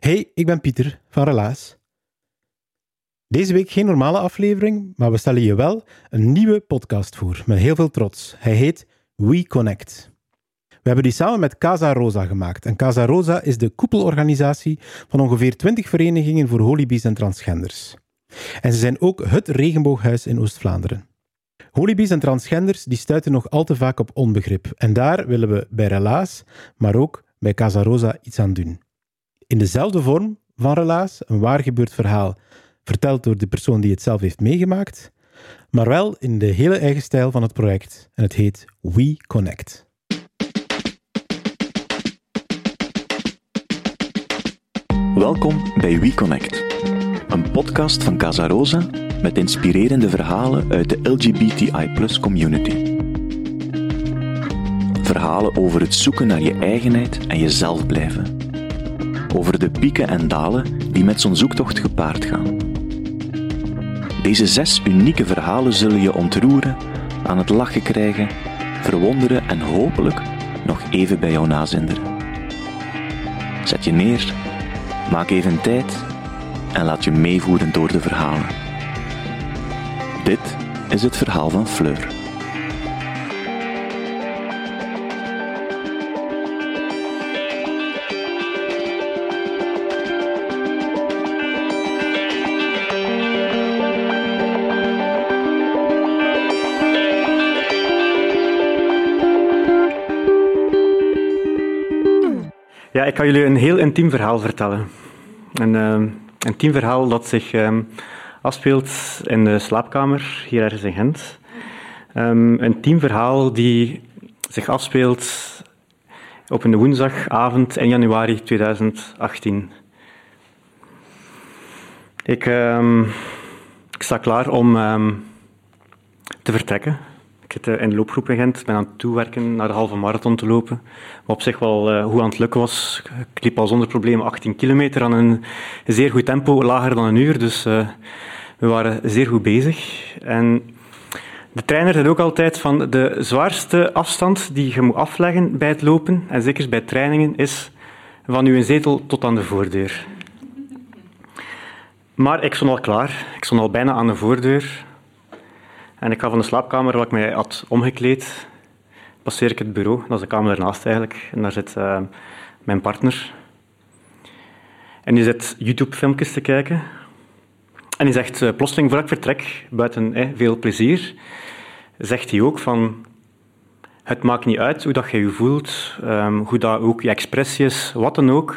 Hey, ik ben Pieter van Relaas. Deze week geen normale aflevering, maar we stellen je wel een nieuwe podcast voor, met heel veel trots. Hij heet We Connect. We hebben die samen met Casa Rosa gemaakt. En Casa Rosa is de koepelorganisatie van ongeveer 20 verenigingen voor holibies en transgenders. En ze zijn ook het regenbooghuis in Oost-Vlaanderen. Holibies en transgenders die stuiten nog al te vaak op onbegrip. En daar willen we bij Relaas, maar ook bij Casa Rosa iets aan doen. In dezelfde vorm van Relaas, een waar gebeurd verhaal verteld door de persoon die het zelf heeft meegemaakt, maar wel in de hele eigen stijl van het project. En het heet We Connect. Welkom bij We Connect, een podcast van Casa Rosa met inspirerende verhalen uit de LGBTI community. Verhalen over het zoeken naar je eigenheid en jezelf blijven. Over de pieken en dalen die met zo'n zoektocht gepaard gaan. Deze zes unieke verhalen zullen je ontroeren, aan het lachen krijgen, verwonderen en hopelijk nog even bij jou nazinderen. Zet je neer, maak even tijd en laat je meevoeren door de verhalen. Dit is het verhaal van Fleur. Ja, ik ga jullie een heel intiem verhaal vertellen. Een uh, intiem verhaal dat zich um, afspeelt in de slaapkamer hier ergens in Gent. Um, een intiem verhaal die zich afspeelt op een woensdagavond in januari 2018. Ik, ik sta klaar om te vertrekken. Ik in de loopgroep in Gent, ben aan het toewerken naar de halve marathon te lopen. Wat op zich wel uh, goed aan het lukken was. Ik liep al zonder problemen 18 kilometer aan een zeer goed tempo, lager dan een uur. Dus uh, we waren zeer goed bezig. En de trainer zei ook altijd van de zwaarste afstand die je moet afleggen bij het lopen, en zeker bij trainingen, is van uw zetel tot aan de voordeur. Maar ik stond al klaar. Ik stond al bijna aan de voordeur. En ik ga van de slaapkamer waar ik mij had omgekleed, passeer ik het bureau. Dat is de kamer ernaast eigenlijk. En daar zit uh, mijn partner. En die zit YouTube-filmpjes te kijken. En die zegt, uh, plotseling voor ik vertrek, buiten eh, veel plezier, zegt hij ook van... Het maakt niet uit hoe dat je je voelt, um, hoe dat ook je expressie is, wat dan ook.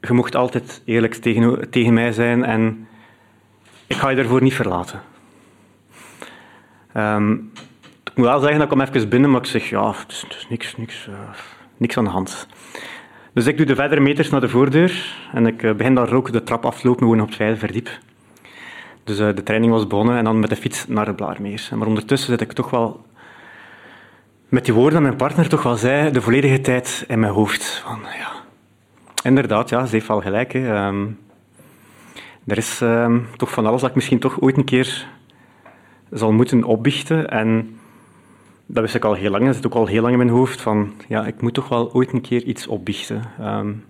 Je mocht altijd eerlijk tegen, tegen mij zijn en ik ga je daarvoor niet verlaten. Um, ik moet wel zeggen dat ik hem even binnen, maar ik zeg, ja, het is, niks, niks, uh, niks aan de hand. Dus ik doe de verdere meters naar de voordeur en ik uh, begin daar ook de trap af te lopen, gewoon op het vijfde verdiep. Dus uh, de training was begonnen en dan met de fiets naar de Blaarmeer. Maar ondertussen zit ik toch wel met die woorden aan mijn partner toch wel zei, de volledige tijd in mijn hoofd. Van, ja, inderdaad, ja, ze heeft wel gelijk. Um, er is um, toch van alles dat ik misschien toch ooit een keer zal moeten opbiechten. En dat wist ik al heel lang, dat zit ook al heel lang in mijn hoofd, van ja, ik moet toch wel ooit een keer iets opbiechten. Um,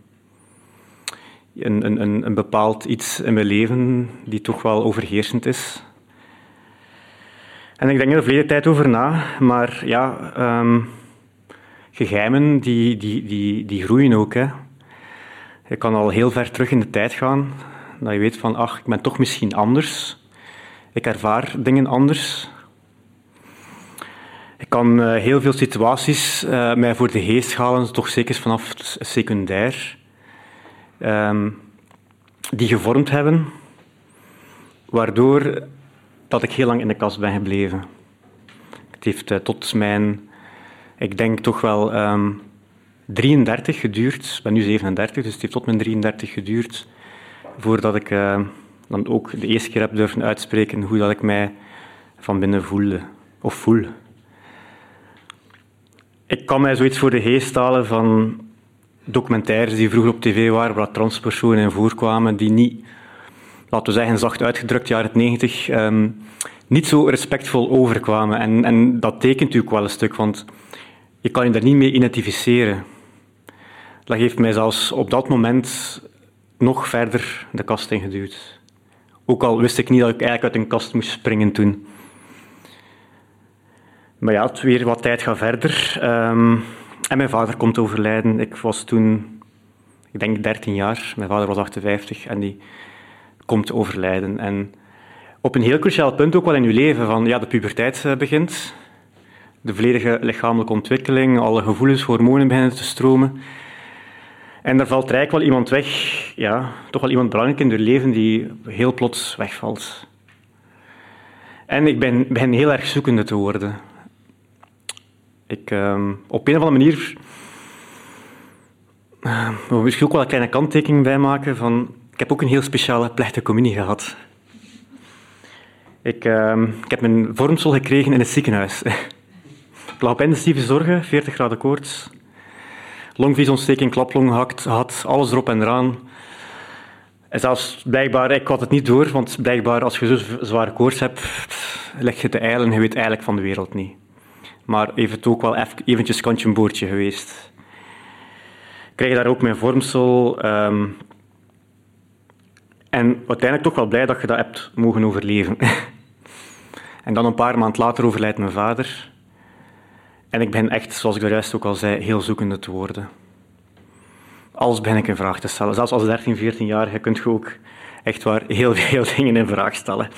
een, een, een bepaald iets in mijn leven die toch wel overheersend is. En ik denk er de tijd over na, maar ja, um, geheimen die, die, die, die groeien ook. Hè. Je kan al heel ver terug in de tijd gaan, dat je weet van, ach, ik ben toch misschien anders. Ik ervaar dingen anders. Ik kan uh, heel veel situaties uh, mij voor de geest halen, toch zeker vanaf secundair, um, die gevormd hebben, waardoor dat ik heel lang in de kast ben gebleven. Het heeft uh, tot mijn, ik denk toch wel um, 33 geduurd. Ik ben nu 37, dus het heeft tot mijn 33 geduurd voordat ik dan ook de eerste keer heb durven uitspreken hoe dat ik mij van binnen voelde of voel. Ik kan mij zoiets voor de geest halen van documentaires die vroeger op tv waren, waar transpersonen in voorkwamen, die niet, laten we zeggen, zacht uitgedrukt, jaren 90, um, ehm, niet zo respectvol overkwamen. En, en dat tekent natuurlijk wel een stuk, want je kan je daar niet mee identificeren. Dat heeft mij zelfs op dat moment nog verder de kast ingeduwd. Ook al wist ik niet dat ik eigenlijk uit een kast moest springen toen. Maar ja, het weer wat tijd gaat verder. Um, en mijn vader komt overlijden. Ik was toen, ik denk 13 jaar. Mijn vader was 58 en die komt overlijden. En op een heel cruciaal punt ook wel in je leven, van ja, de puberteit eh, begint. De volledige lichamelijke ontwikkeling, alle gevoelens, hormonen beginnen te stromen. En er valt eigenlijk wel iemand weg, ja, toch wel iemand belangrijk in je leven die heel plots wegvalt. En ik ben, begin heel erg zoekende te worden. Ik, uh, op een of andere manier uh, we misschien ook wel een kleine kanttekening bij maken van ik heb ook een heel speciale plechtige communie gehad. Ik, uh, ik heb mijn vormsel gekregen in het ziekenhuis. ik lag op intensieve zorgen, 40 graden koorts, longvliesontsteking, klaplong had, had, alles erop en eraan. En zelfs blijkbaar, ik had het niet door, want blijkbaar als je zo zware koorts hebt, leg je te eilen, je weet eigenlijk van de wereld niet. Maar heeft ook wel even, eventjes kantje boordje geweest. Krijg daar ook mijn vormsel. Um, en uiteindelijk toch wel blij dat je dat hebt mogen overleven. en dan een paar maanden later overlijdt mijn vader. En ik ben echt, zoals ik de juist ook al zei, heel zoekende te worden. Alles ben ik in vraag te stellen. Zelfs als 13, 14-jarige kunt je ook echt waar heel veel dingen in vraag stellen.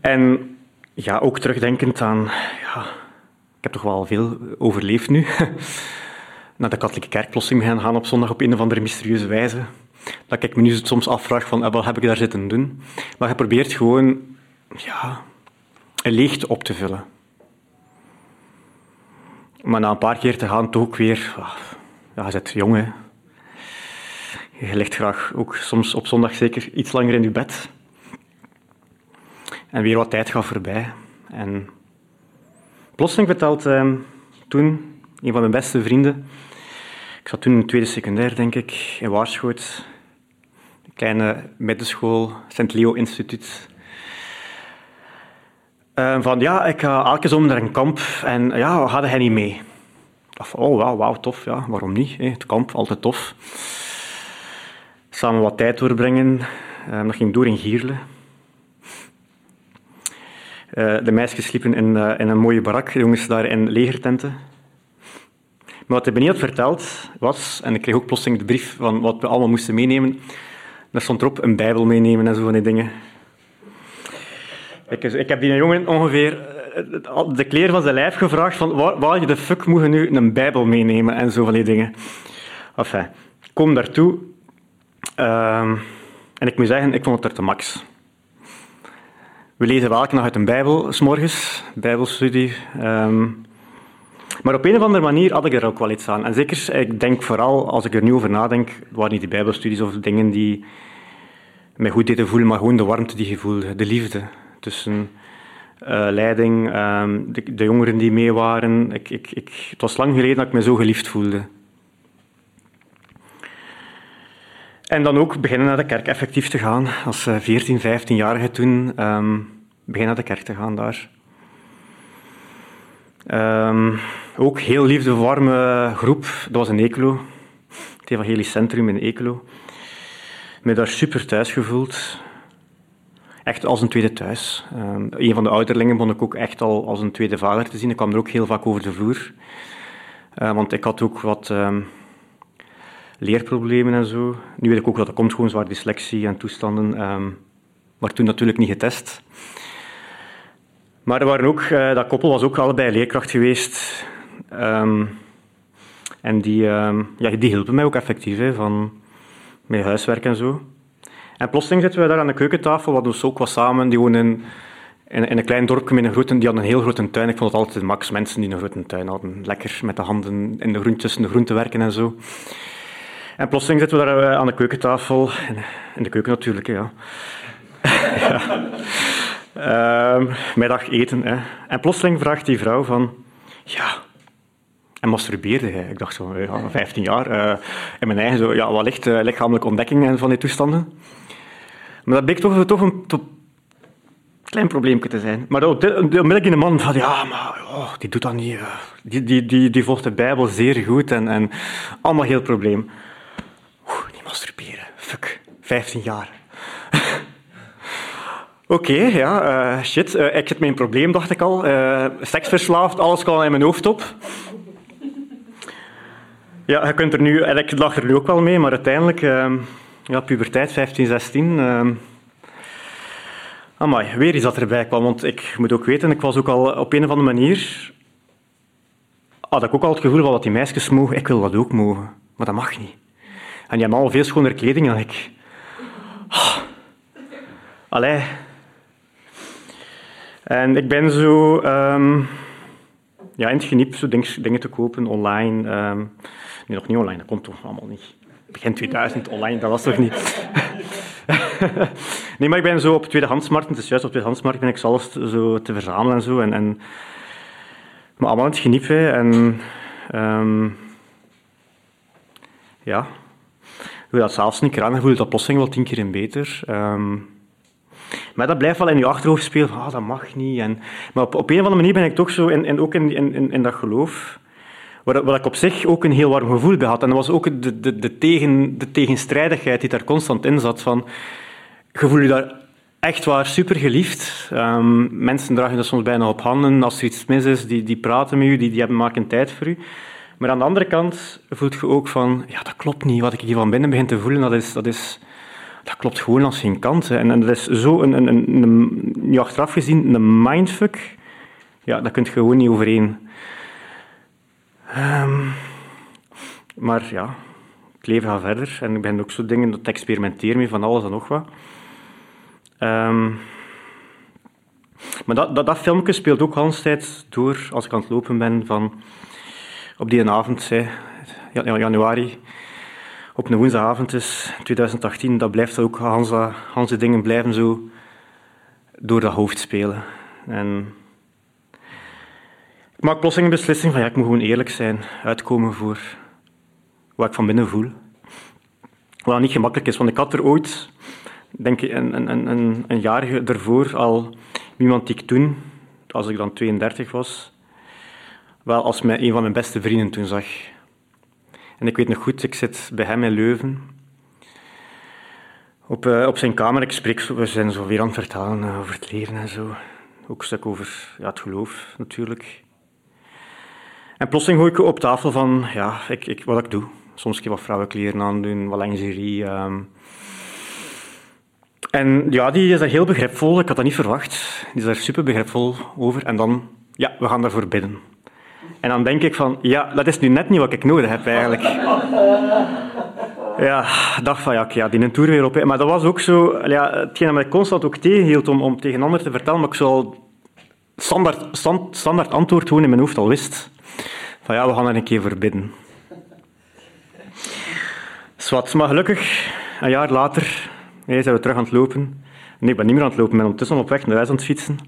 En ja, ook terugdenkend aan... Ja, ik heb toch wel veel overleefd nu. Naar de katholieke kerk plotseling gaan gaan op zondag op een of andere mysterieuze wijze. Dat ik me nu soms afvraag van, eh, wat heb ik daar zitten doen? Maar je probeert gewoon ja, een leegte op te vullen. Maar na een paar keer te gaan, toch ook weer... Ah, ja, je bent jong. Je ligt graag ook soms op zondag zeker iets langer in je bed. En weer wat tijd gaat voorbij. En plotseling vertelt uh, toen een van mijn beste vrienden, ik zat toen in de tweede secundair, denk ik, in Waarschoot, een kleine middenschool, Sint Leo Instituut. Uh, van ja, ik ga elke zomer naar een kamp en ja, hadden hij niet mee? Dacht oh wauw, tof, ja, waarom niet? Hè? Het kamp, altijd tof. Samen wat tijd doorbrengen. Uh, dat ging door in Gierle. Uh, de meisjes sliepen in, uh, in, een mooie barak, de jongens daar in legertenten. Maar wat hij niet had verteld was, en ik kreeg ook plotseling de brief van wat we allemaal moesten meenemen, daar stond erop een bijbel meenemen en zo van die dingen. Ik, ik heb die jongen ongeveer eh, de kleren van zijn lijf gevraagd van waar, waar de fuck moet je nu een bijbel meenemen en zo van die dingen. Enfin, kom daartoe uh, en ik moet zeggen, ik vond het er te max. We lezen wel elke nacht uit een Bijbel, s morgens, Bijbelstudie. Um, maar op een of andere manier had ik er ook wel iets aan. En zeker, ik denk vooral, als ik er nu over nadenk, waren niet die Bijbelstudies of dingen die mij goed deden voelen, maar gewoon de warmte die je voelde, de liefde tussen uh, leiding, um, de, jongeren die mee waren. Ik, ik, ik, het was lang geleden dat ik me zo geliefd voelde. En dan ook beginnen naar de kerk effectief te gaan. Als 14, eh, 15-jarige toen um, beginnen naar de kerk te gaan daar. Um, ook heel liefde, warme groep. Dat was in Ekelo. Het Evangelisch Centrum in Ekelo. Me daar super thuis gevoeld. Echt als een tweede thuis. Um, een van de ouderlingen vond ik ook echt al als een tweede vader te zien. Ik kwam er ook heel vaak over de vloer. Uh, want ik had ook wat leerproblemen en zo. Nu weet ik ook dat dat komt gewoon zwaar dyslexie en toestanden, um, maar toen natuurlijk niet getest. Maar er waren ook, uh, dat koppel was ook allebei leerkracht geweest. En die, ja, die hielpen mij ook effectief, hè, van met huiswerk en zo. En plotseling zitten we daar aan de keukentafel, wat dus ook was samen, die woonden in, in, een klein dorpje met een grote, die had een heel grote tuin. Ik vond het altijd max mensen die een grote tuin hadden. Lekker met de handen in de groen, tussen de groenten werken en zo. En plotseling zitten we daar eh, aan de keukentafel. In de keuken natuurlijk, ja. ja. Um, middag eten. Hè. En plotseling vraagt die vrouw van... Ja, en masturbeerde hij. Ik dacht zo, ja, 15 jaar. Uh, in mijn eigen zo, ja, wat ligt uh, lichamelijke ontdekkingen van die toestanden. Maar dat bleek toch, toch een klein probleempje te zijn. Maar onmiddellijk in de man van, ja, maar oh, die doet dat niet. Uh, die, die, die, die volgt de Bijbel zeer goed en, en allemaal heel probleem. Oeh, niet masturberen. Fuck, 15 jaar. Oké, ja, shit. ik zit met een probleem, dacht ik al. seksverslaafd, alles kwam in mijn hoofd op. Ja, je kunt er nu, ik lag er nu ook wel mee, maar uiteindelijk, uh, ja, puberteit, 15, 16. Uh, amai, weer iets dat erbij kwam. Want ik moet ook weten, ik was ook al op een of andere manier. had ik ook al het gevoel van dat die meisjes mogen, ik wil dat ook mogen. Maar dat mag niet. En die hebben al veel schonere kleding dan ik. Oh. Allee. En ik ben zo um, ja, in het geniep zo dingen te kopen online. Um, Nee, nog niet online, dat komt toch allemaal niet. Begin 2000 online, dat was toch niet. nee, maar ik ben zo op tweedehandsmarkt, het is juist op tweedehandsmarkt ben ik alles zo te verzamelen en zo. En, en, maar allemaal aan het genieten. En um, ja, dat zelfs niet aan, voel je dat plotseling wel tien keer in beter. Um, maar dat blijft wel in je achterhoofd spelen, ah, dat mag niet. En, maar op, op een of andere manier ben ik toch zo, en, en ook in, in, in dat geloof, waar, ik op zich ook een heel warm gevoel bij had. En dat was ook de, de, de, tegen, de tegenstrijdigheid die daar constant in zat. Van, je voelt je daar echt waar super geliefd. Um, mensen dragen dat soms bijna op handen. Als er iets mis is, die, die praten met je, die, die hebben, maken tijd voor u. Maar aan de andere kant voelt je ook van, ja, dat klopt niet. Wat ik hier van binnen begin te voelen, dat is... Dat is dat klopt gewoon als geen kant. En, en dat is zo een, een, een, ja, achteraf gezien een mindfuck. Ja, dat kun je gewoon niet overeen. Um, maar ja, het leven gaat verder en ik ben ook zo dingen dat experimenteren met van alles en nog wat. Um, maar dat, dat, dat filmpje speelt ook de tijd door als ik aan het lopen ben van op die avond, zei, januari, op een woensdagavond is 2018, dat blijft ook, Hans, die dingen blijven zo door dat hoofd spelen. En ik maak plotseling een beslissing van ja, ik moet gewoon eerlijk zijn, uitkomen voor wat ik van binnen voel. Wat niet gemakkelijk is, want ik had er ooit, denk ik, een, een, een, een jaar ervoor al iemand die ik toen, als ik dan 32 was, wel als mijn, een van mijn beste vrienden toen zag. En ik weet nog goed, ik zit bij hem in Leuven. Op, uh, op zijn kamer, ik spreek, we zijn zo weer aan het vertellen uh, over het leven en zo. Ook een stuk over ja, het geloof natuurlijk. En plotseling gooi ik op tafel van ja, ik, ik, wat ik doe. Soms een wat vrouwenkleren aandoen, wat lingerie. Um. En ja, die is daar heel begripvol. Ik had dat niet verwacht. Die is daar super begripvol over. En dan, ja, we gaan daarvoor bidden. En dan denk ik van, ja, dat is nu net niet wat ik nodig heb eigenlijk. Ja, dacht van, ja, die een tour weer op. Maar dat was ook zo, ja, hetgeen dat mij constant ook tegenhield om, om tegen anderen te vertellen, maar ik zo standaard, stand, standaard antwoord gewoon in mijn hoofd al wist. Van ja, we gaan er een keer voor bidden. Zwat, maar gelukkig, een jaar later, zijn we terug aan het lopen. Nee, ik ben niet meer aan het lopen, ik ben ondertussen op weg naar huis aan het fietsen.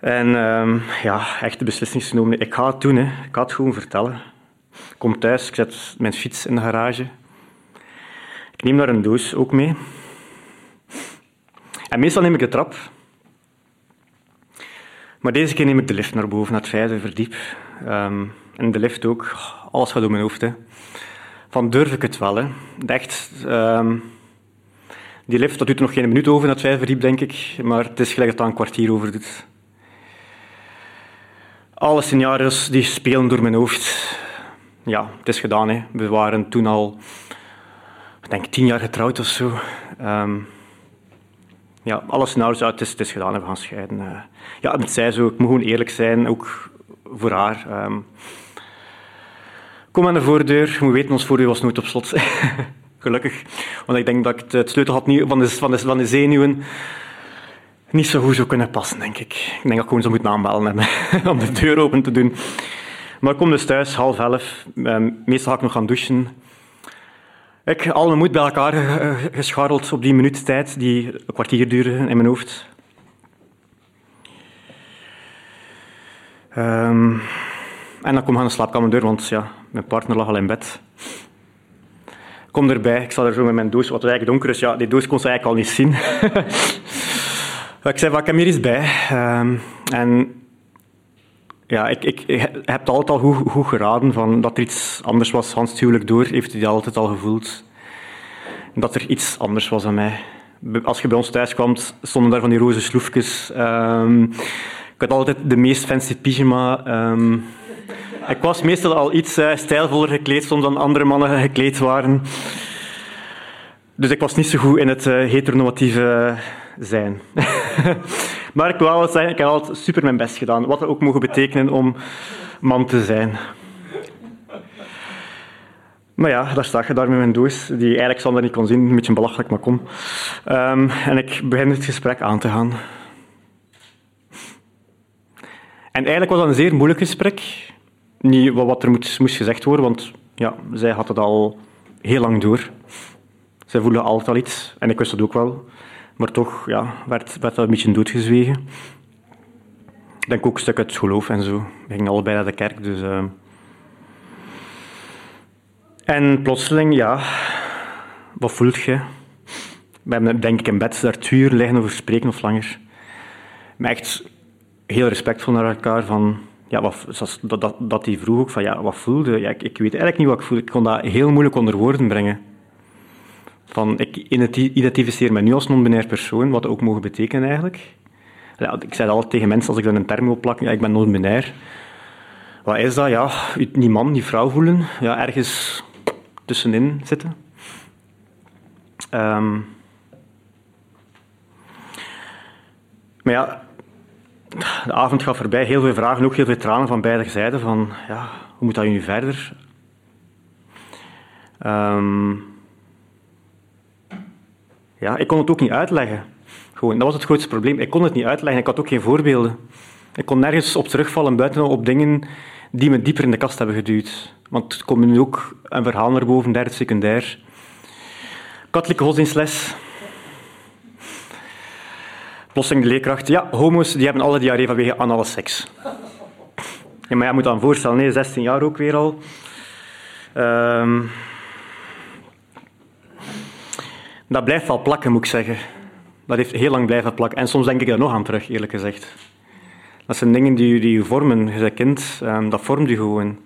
En um, ja, echt de beslissing genomen. Ik ga het doen, hè. ik ga het gewoon vertellen. Ik kom thuis, ik zet mijn fiets in de garage. Ik neem daar een doos ook mee. En meestal neem ik de trap. Maar deze keer neem ik de lift naar boven, naar het vijfde verdiep. Um, en de lift ook, alles gaat door mijn hoofd. Van durf ik het wel. Hè. Echt, um, die lift, dat doet er nog geen minuut over naar het vijfde verdiep, denk ik. Maar het is gelijk dat het een kwartier over doet. Alle scenario's die spelen door mijn hoofd. Ja, het is gedaan. Hè. We waren toen al, ik denk, tien jaar getrouwd of zo. Um, ja, alles nou uit, het is, is gedaan en we gaan scheiden. Uh, ja, het zij zo, ik moet gewoon eerlijk zijn, ook voor haar. Um, kom aan de voordeur, moet weten, ons voordeur was nooit op slot. Gelukkig, want ik denk dat ik het sleutel van de, van de, van de zenuwen. niet zo goed zou kunnen passen, denk ik. Ik denk dat ik gewoon zo moet aanbellen om de deur open te doen. Maar ik kom dus thuis, half elf. Ehm, meestal ga ik nog gaan douchen. Ik al mijn moed bij elkaar gescharreld op die minuut tijd, die een kwartier duurde in mijn hoofd. Um, en dan kom ik aan de slaapkamerdeur, want ja, mijn partner lag al in bed. Kom erbij, ik sta er zo met mijn doos, wat eigenlijk donker is. Ja, die doos kon ze eigenlijk al niet zien. ik zei, ik heb hier iets bij. Um, en ja, ik, ik, heb het altijd al goed, geraden van dat er iets anders was. Hans huwelijk door heeft hij altijd al gevoeld. Dat er iets anders was aan mij. Als je bij ons thuis kwam, stonden daar van die roze sloefjes. Um, ik had altijd de meest fancy pyjama. Um, ik was meestal al iets uh, stijlvoller gekleed dan andere mannen gekleed waren. Dus ik was niet zo goed in het uh, heteronormatieve zijn. maar ik wil wel zeggen, ik heb altijd super mijn best gedaan. Wat dat ook mogen betekenen om man te zijn. Maar ja, daar sta je daar met mijn doos, die eigenlijk Sander niet kon zien, een beetje belachelijk, maar kom. Um, en ik begin het gesprek aan te gaan. En eigenlijk was dat een zeer moeilijk gesprek. Niet wat er moest, gezegd worden, want ja, zij had het al heel lang door. Zij voelde altijd al iets, en ik wist het ook wel. Maar toch ja, werd, werd dat een beetje doodgezwegen. Ik denk ook een stuk uit het geloof en zo. We gingen allebei naar de kerk, dus... Uh... En plotseling, ja... Wat voelt je? We hebben denk ik in bed daar twee liggen over spreken of langer. Maar echt heel respectvol naar elkaar van... Ja, wat, dat, dat, dat die vroeg ook van, ja, wat voelde? Ja, ik, ik weet eigenlijk niet wat ik voelde. Ik kon dat heel moeilijk onder woorden brengen. Van, ik identificeer me nu als non-binair persoon, wat ook mogen betekenen eigenlijk. Ja, ik zei altijd tegen mensen, als ik dan een term wil plakken, ja, ik ben non-binair. Wat is dat? Ja, niet man, niet vrouw voelen. Ja, ergens tussenin zitten. Um, maar ja, de avond gaat voorbij. Heel veel vragen, ook heel veel tranen van beide zijden. Van, ja, hoe moet dat nu verder? Um, ja, ik kon het ook niet uitleggen. Gewoon, dat was het grootste probleem. Ik kon het niet uitleggen. Ik had ook geen voorbeelden. Ik kon nergens op terugvallen buiten op dingen die me dieper in de kast hebben geduwd. Want er komt nu ook een verhaal naar boven, derde secundair. Katholieke godsdienstles. Plotseling de leerkracht. Ja, homo's die hebben alle diarree vanwege anale seks. Ja, maar je moet dan voorstellen, nee, 16 jaar ook weer al. Um, dat blijft wel plakken, moet ik zeggen. Dat heeft heel lang blijven plakken. En soms denk ik daar nog aan terug, eerlijk gezegd. Dat zijn dingen die, die je vormen. Je bent kind, um, dat vormt je gewoon.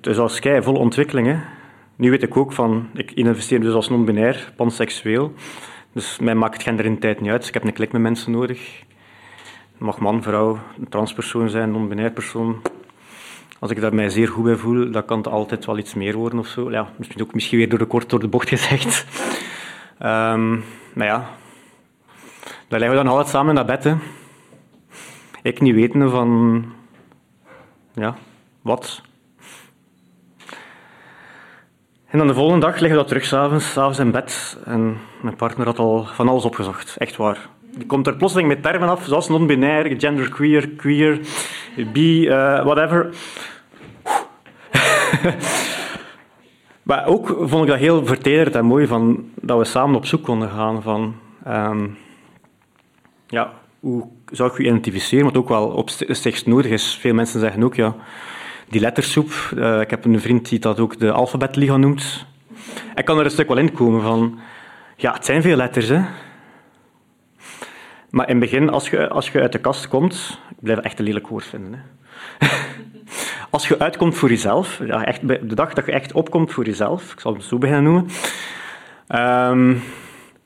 Dus als kei vol ontwikkelingen. Nu weet ik ook van, ik investeer dus als non-binair, panseksueel. Dus mij maakt genderidentiteit niet uit. ik heb een klik met mensen nodig. Het mag man, vrouw, een transpersoon zijn, non-binair persoon. Als ik daar mij zeer goed bij voel, dan kan het altijd wel iets meer worden of zo. Ja, misschien ook misschien weer door de kort door de bocht gezegd. Um, maar ja, daar liggen we dan altijd samen naar bed. Hè. Ik niet weten van... Ja, wat? En dan de volgende dag liggen we dat terug s'avonds, s'avonds in bed. En mijn partner had al van alles opgezocht, echt waar. Komt er plotseling met termen af, zoals non-binair, genderqueer, queer, bi, uh, whatever. maar ook vond ik dat heel vertederend en mooi van, dat we samen op zoek konden gaan van... Um, ja, hoe zou ik je identificeren, wat ook wel op zich nodig is. Veel mensen zeggen ook, ja, die lettersoep. Uh, ik heb een vriend die dat ook de alfabetliga noemt. Ik kan er een stuk wel in komen van... Ja, het zijn veel letters, hè. Maar in het begin, als je, als je uit de kast komt... Ik blijf echt een lelijk woord vinden, hè. als je uitkomt voor jezelf, echt, de dag dat je echt opkomt voor jezelf, ik zal het zo beginnen noemen, um,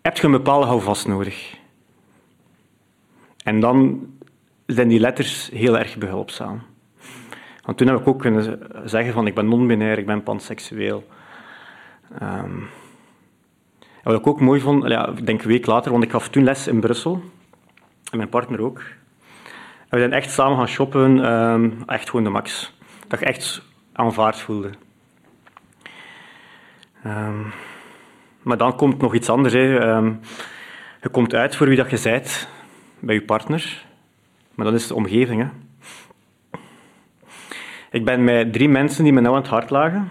heb je een bepaalde houvast nodig. En dan zijn die letters heel erg behulpzaam. Want toen heb ik ook kunnen zeggen van ik ben non-binair, ik ben panseksueel. Um, wat ik ook mooi vond, ja, ik denk een week later, want ik gaf toen les in Brussel. En mijn partner ook. We zijn echt samen gaan shoppen, um, echt gewoon de max. Dat je echt aanvaard voelde. Um, maar dan komt nog iets anders. Hè. Je komt uit voor wie dat je zijt, bij je partner, maar dat is de omgeving. Hè. Ik ben met drie mensen die me nou aan het hart lagen,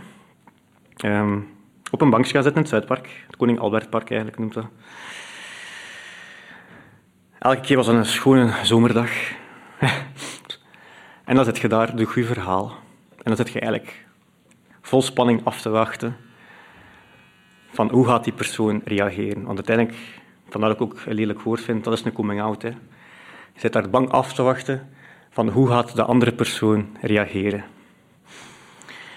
ehm, op een bankje gaan zitten in het Zuidpark. Het Koning Albertpark eigenlijk noemt dat. Elke keer was het een schone zomerdag. en dan zit je daar, de goede verhaal. En dan zit je eigenlijk vol spanning af te wachten van hoe gaat die persoon reageren. Want uiteindelijk, vandaar dat ik ook een lelijk woord vind, dat is een coming-out. Je zit daar bang af te wachten van hoe gaat de andere persoon reageren.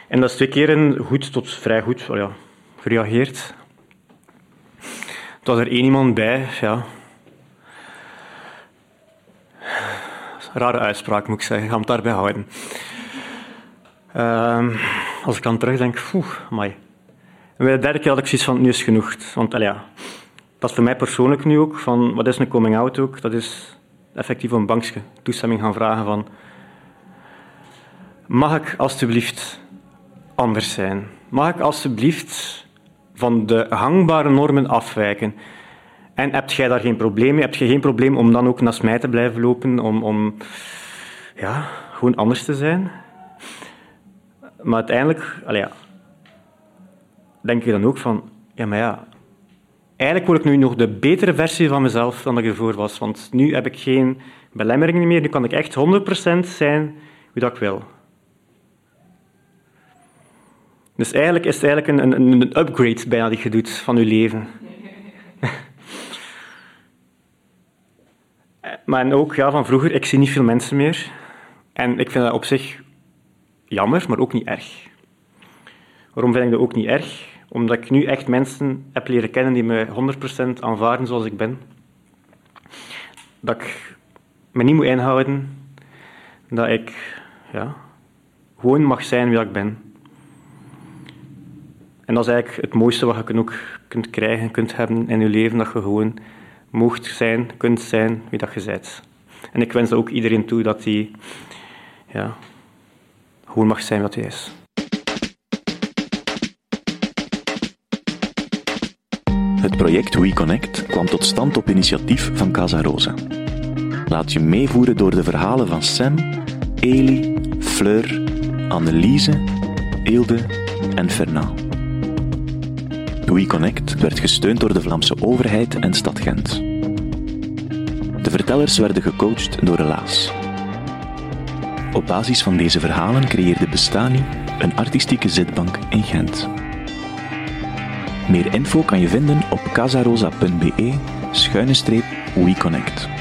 En dat is twee keren goed tot vrij goed ja, gereageerd. Toen was er één iemand bij, ja. Rare uitspraak moet ik zeggen, ik ga hem daarbij houden. Uh, als ik aan terugdenk, oeh, amai. En bij de derde keer had ik van, nu is genoeg. Want ja, dat is voor mij persoonlijk nu ook, van wat is een coming out ook? Dat is effectief een bankje toestemming gaan vragen van, mag ik alstublieft anders zijn? Mag ik alstublieft van de hangbare normen afwijken? En heb jij daar geen probleem mee? Heb je geen probleem om dan ook naast mij te blijven lopen, om, om ja, gewoon anders te zijn? Maar uiteindelijk, ja, denk je dan ook van, ja, maar ja, eigenlijk word ik nu nog de betere versie van mezelf dan ik ervoor was. Want nu heb ik geen belemmeringen meer, nu kan ik echt 100% zijn wie dat ik wil. Dus eigenlijk is het eigenlijk een, een, een upgrade bijna die je doet van je leven. Maar ook ja, van vroeger, ik zie niet veel mensen meer. En ik vind dat op zich jammer, maar ook niet erg. Waarom vind ik dat ook niet erg? Omdat ik nu echt mensen heb leren kennen die me 100% aanvaarden zoals ik ben. Dat ik me niet moet inhouden. Dat ik ja, gewoon mag zijn wie ik ben. En dat is eigenlijk het mooiste wat je ook kunt krijgen, kunt hebben in je leven. Dat je gewoon mocht zijn, kunt zijn wie dat je bent. En ik wens ook iedereen toe dat hij ja, gewoon mag zijn wat hij is. Het project WeConnect kwam tot stand op initiatief van Casa Rosa. Laat je meevoeren door de verhalen van Sam, Eli, Fleur, Anneliese, Eelde en Fernand. WeConnect werd gesteund door de Vlaamse overheid en stad Gent. Vertellers werden gecoacht door Relaas. Op basis van deze verhalen creëerde Bestani een artistieke zitbank in Gent. Meer info kan je vinden op casarosa.be schuine streep WeConnect.